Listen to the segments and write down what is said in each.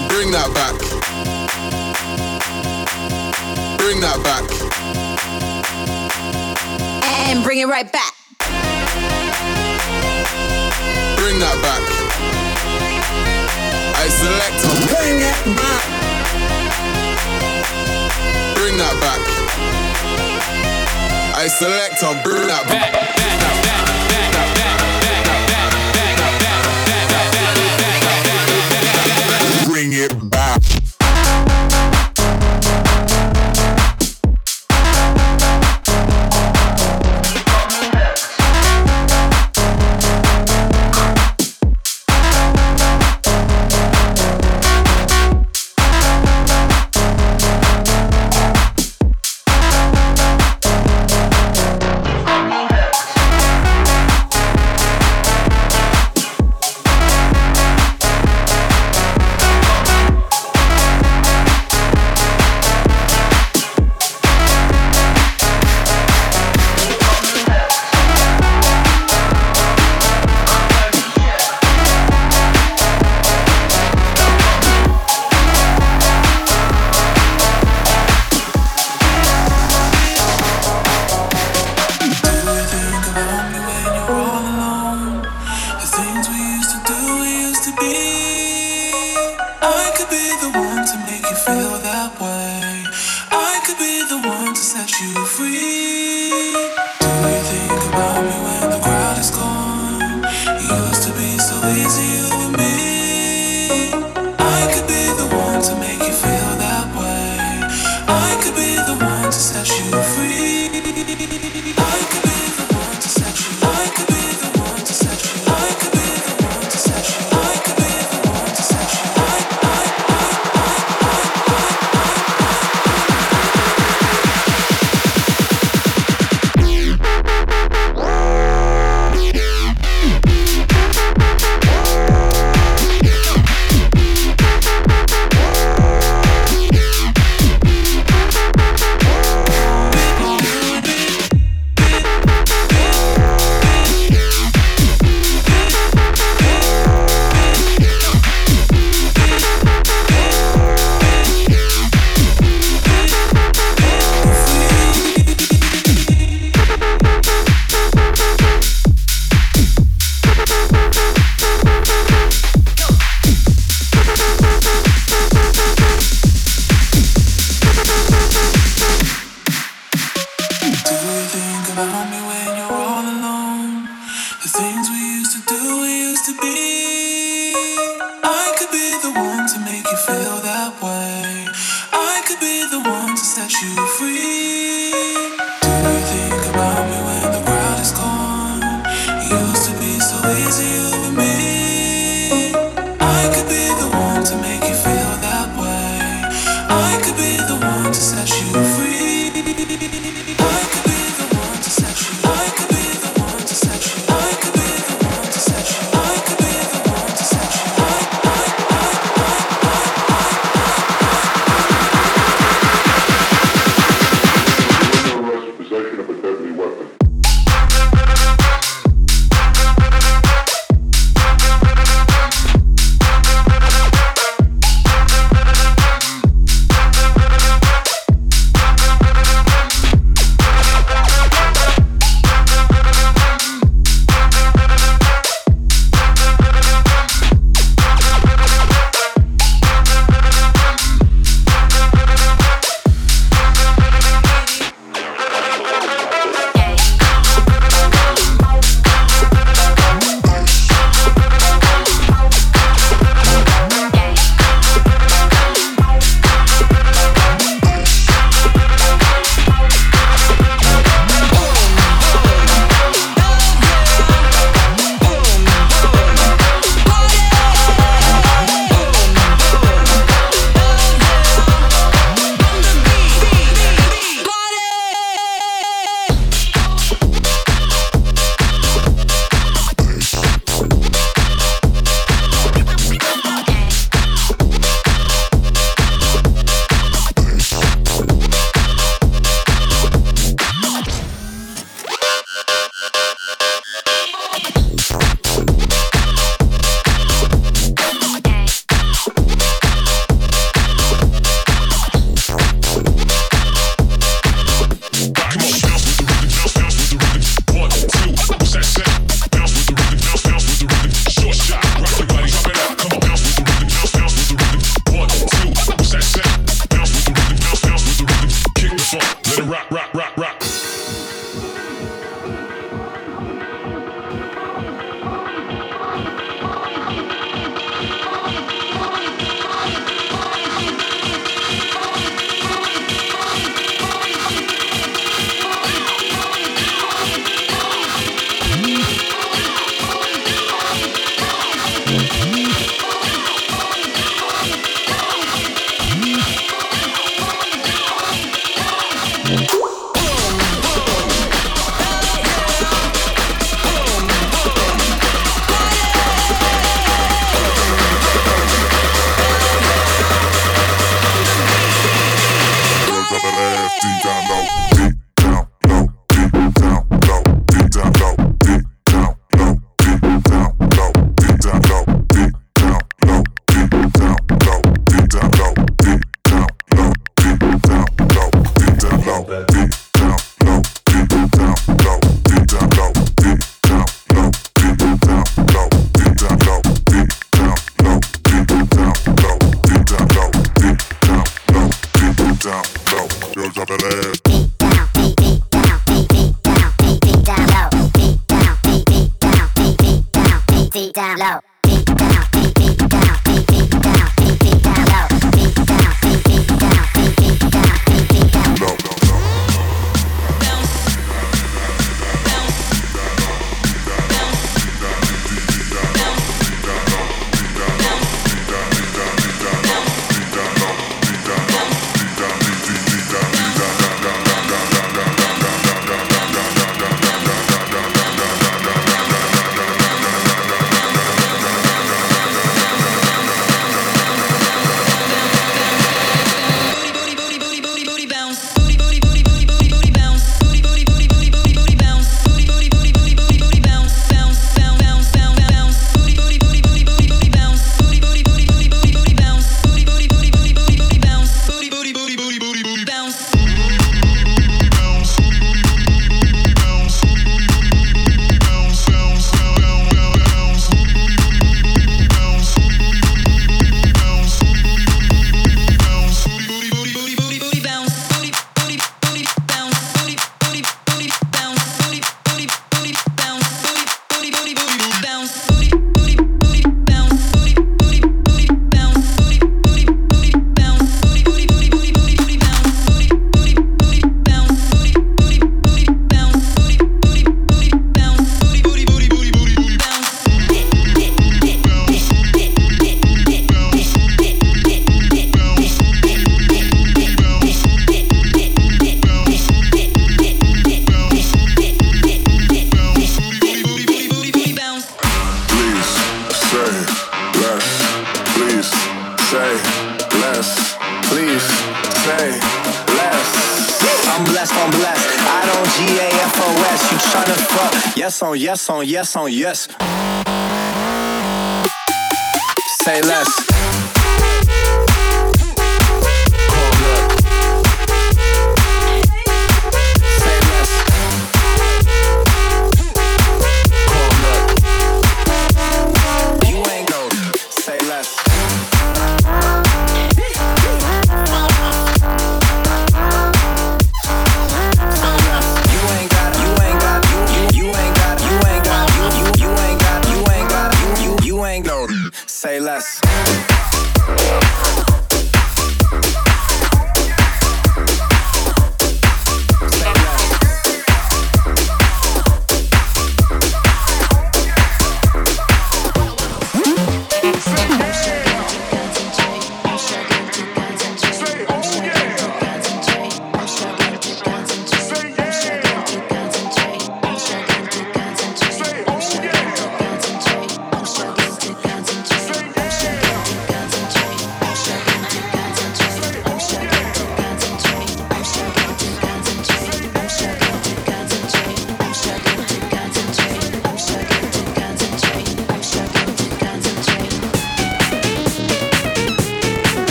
I'll bring that back. Bring that back. And bring it right back. Bring that back. I select, bring it back. Bring that back. I select, bring that back. On yes on yes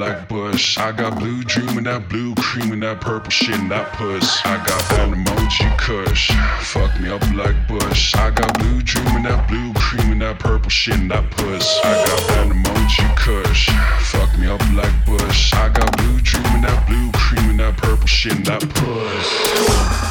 like Bush. I got blue dream and that blue cream and that purple shit and that puss. I got that emoji kush. Fuck me up like Bush. I got blue dream and that blue cream and that purple shit and that puss. I got that emoji kush. Fuck me up like Bush. I got blue dream and that blue cream and that purple shit and that puss.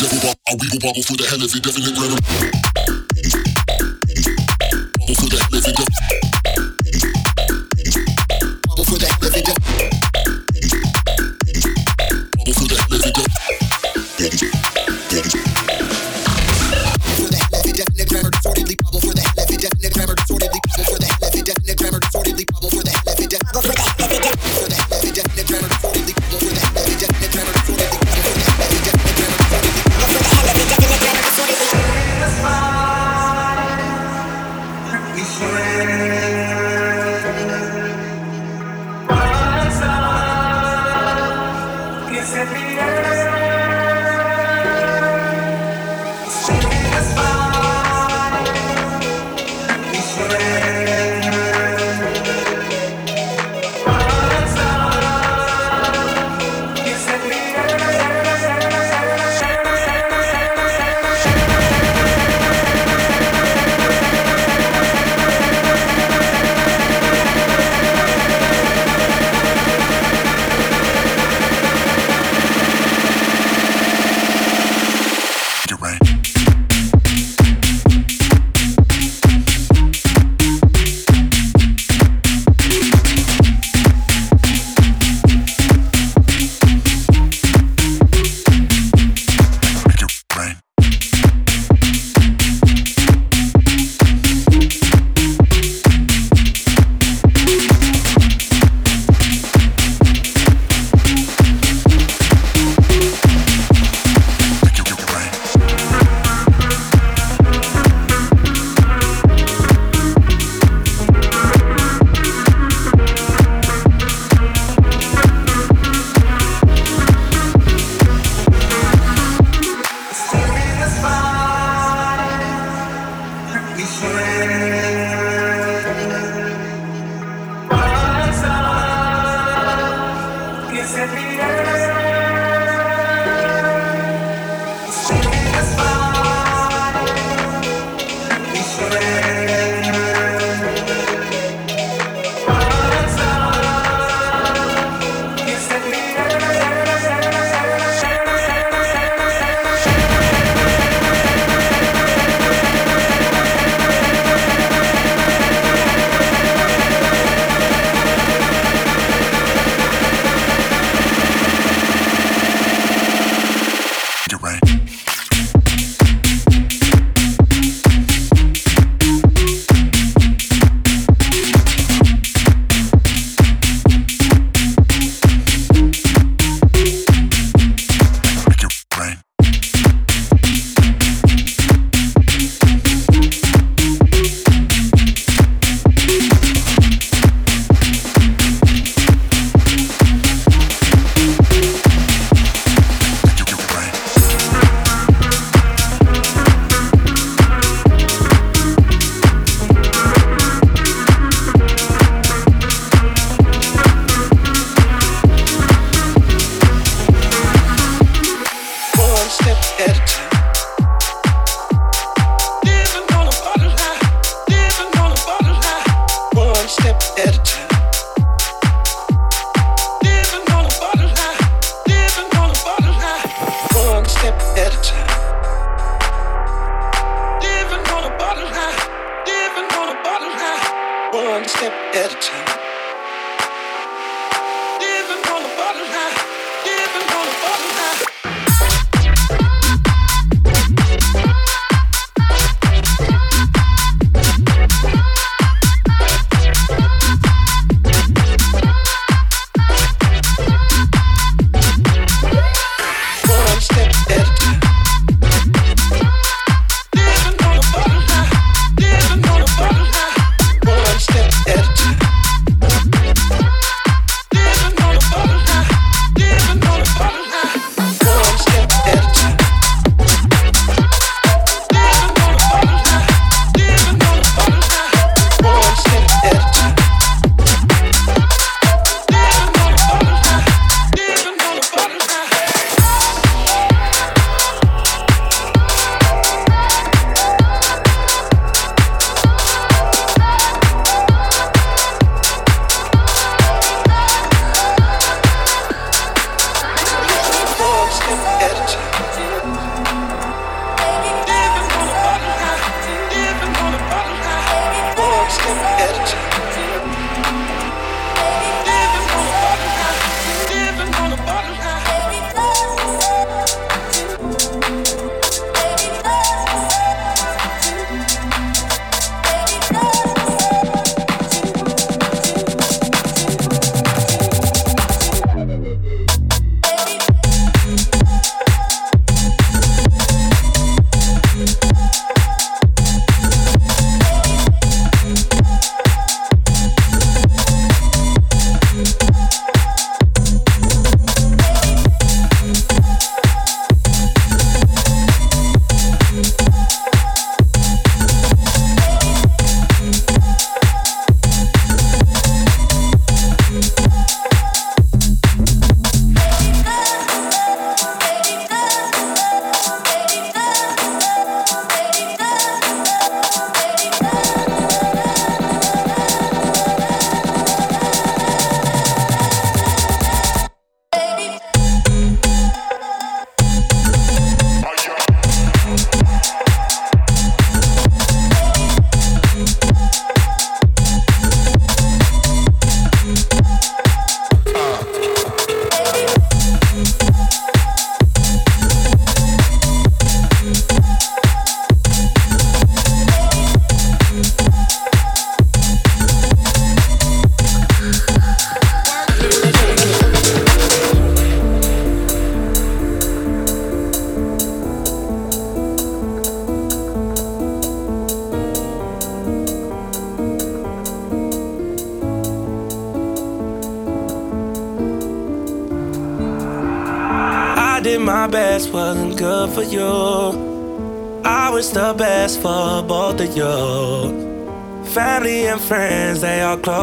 double bubble, I wiggle bubble for the hell of it, definitely random.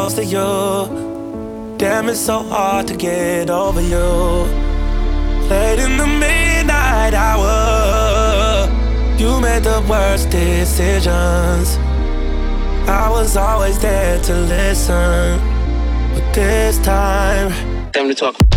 Close to you. Damn, it's so hard to get over you. Late in the midnight hour, you made the worst decisions. I was always there to listen, but this time, time to talk.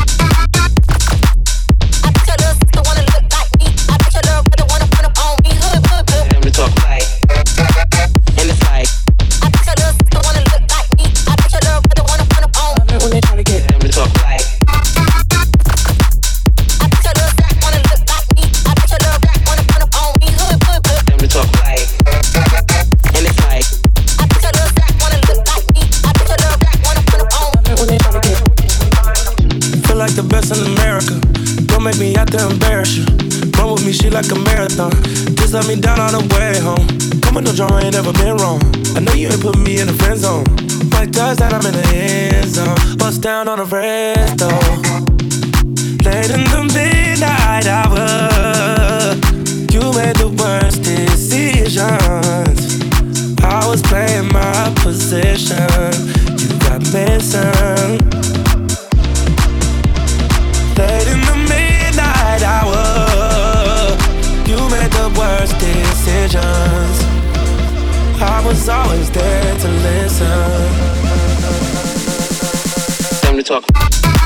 Embarrass you. Run with me, she like a marathon. Just let me down on the way home. Come with no drama, ain't never been wrong. I know you ain't put me in the friend zone. Like does that I'm in the end zone. Bust down on the rest though. Late in the midnight hour, was there to listen. Time to talk.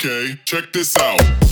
Okay, check this out.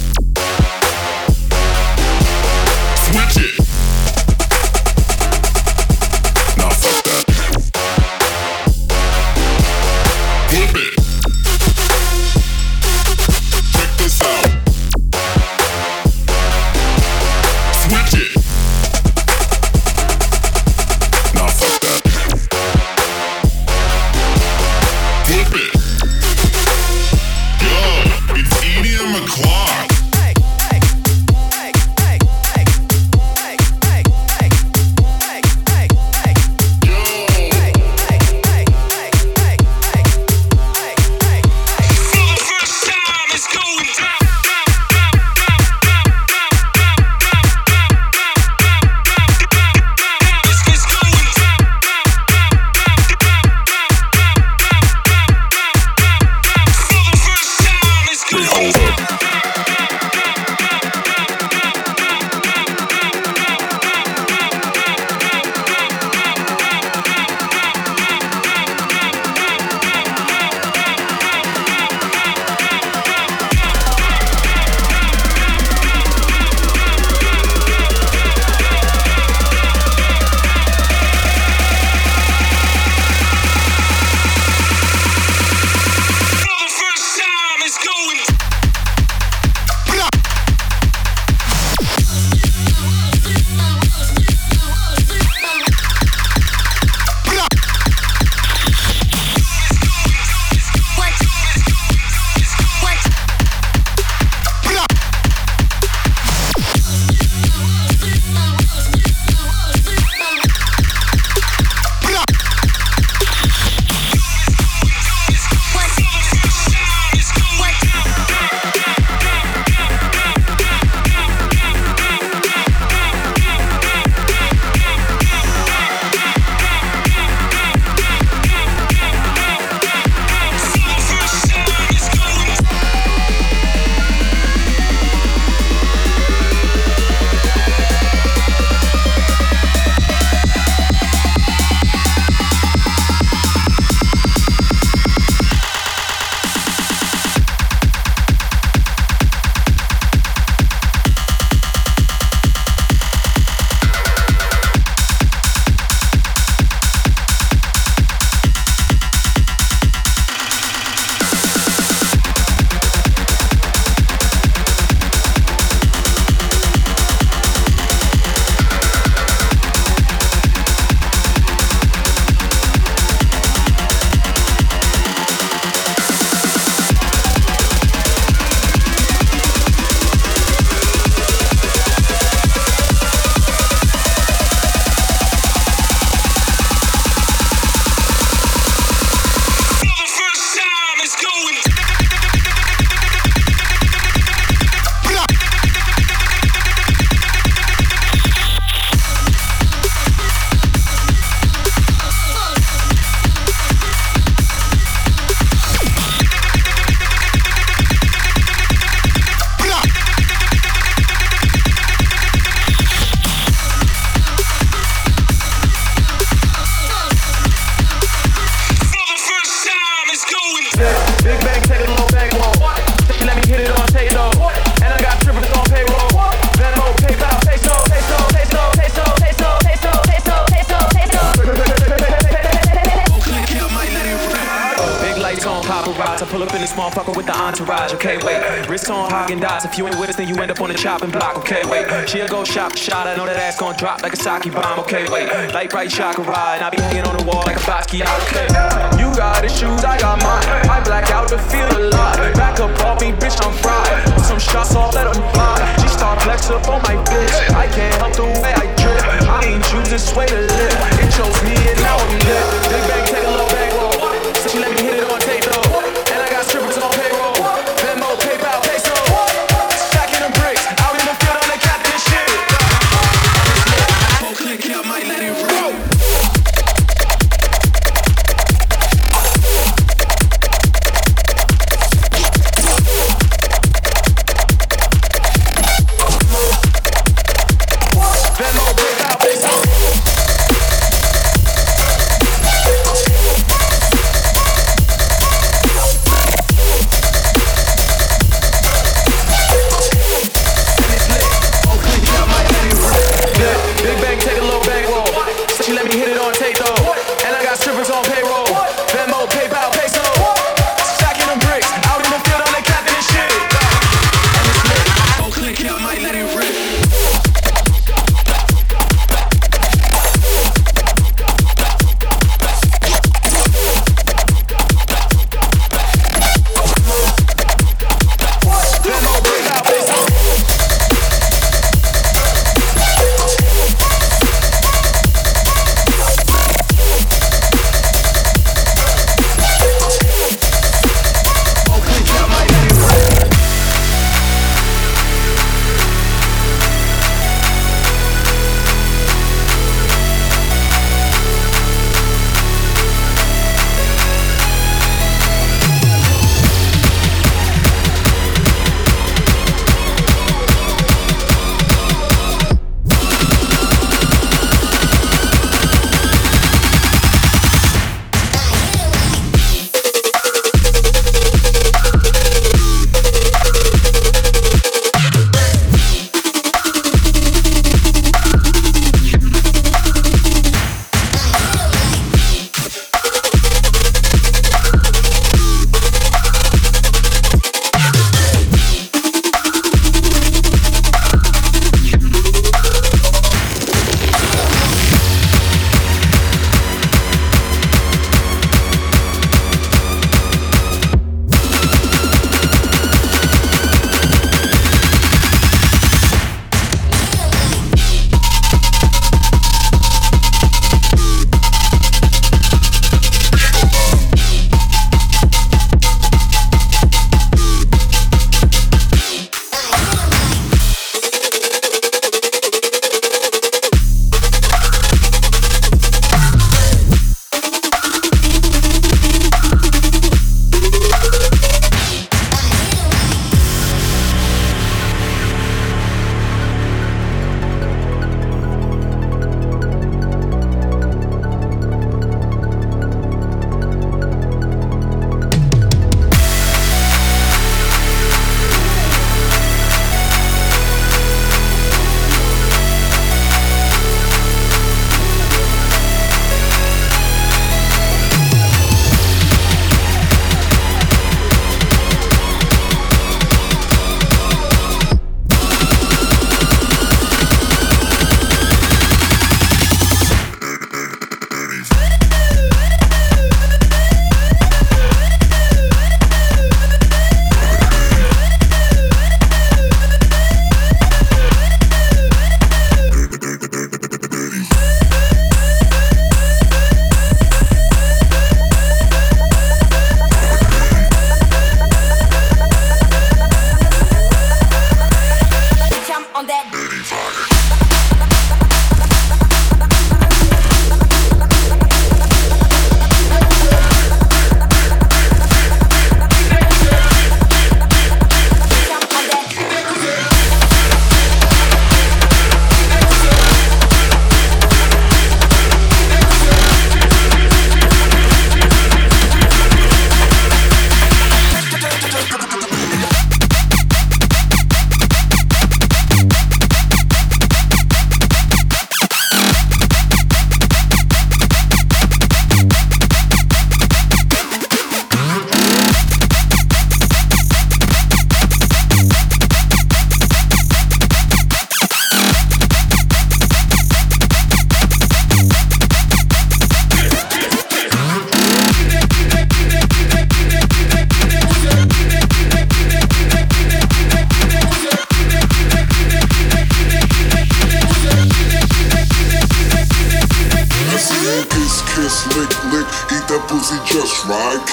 In with the entourage. Okay, wait. Wrist on Häagen-Dazs. If you ain't with us, then you end up on the chopping block. Okay, wait. She'll go shop shot. I know that ass gon' drop like a sake bomb. Okay, wait. Light bright chakra ride. I be hanging on the wall like a Basquiat. Okay. You got issues, I got mine. I black out to feel alive. Back up off me, bitch, I'm fried. Some shots, all let them fly. She start flex up on my bitch. I can't help the way I drip. I ain't choosing sway to live. It chose me and now I'm lit. Big bang, take a little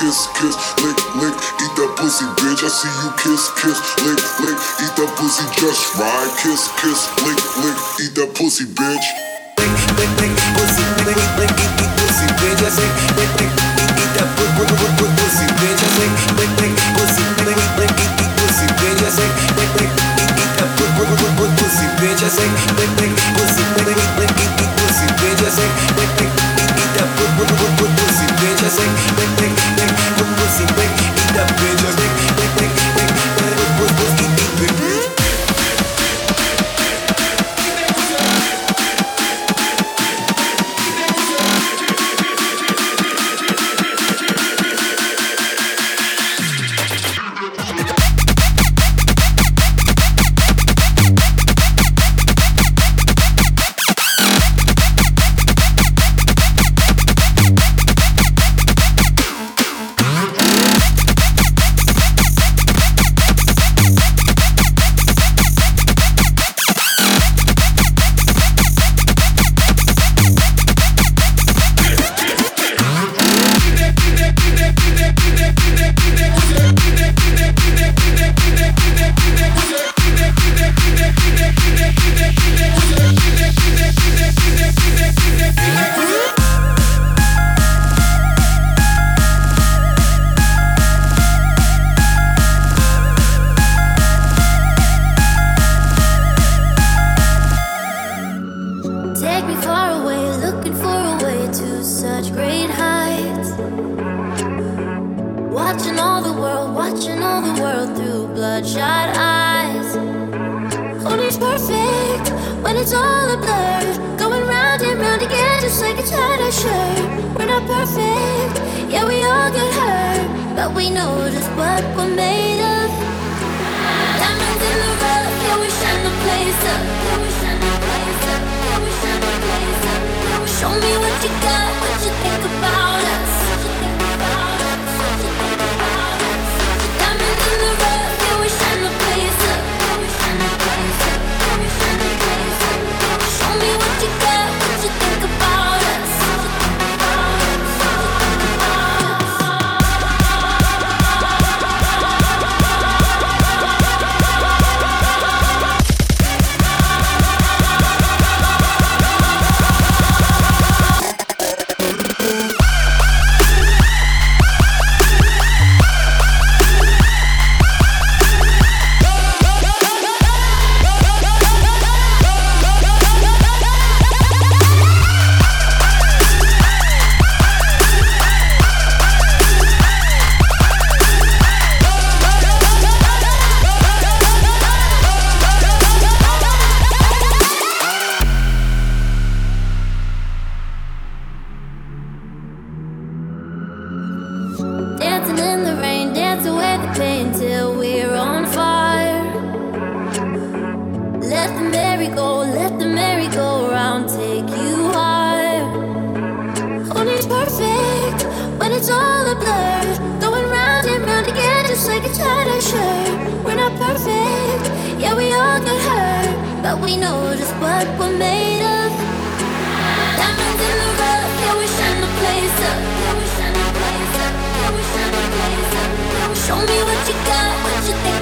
kiss, kiss, lick, lick, eat that pussy, bitch. I see you kiss, kiss, lick, lick, eat that pussy just right. Kiss, kiss, lick. Let the merry go, let the merry go round take you higher. Only perfect when it's all. Going round and round just like a. We're not perfect, yeah, we all get hurt. But we know just what we're made of. Diamonds in the rough, yeah, we shine the place up. Show me what you got, what you think.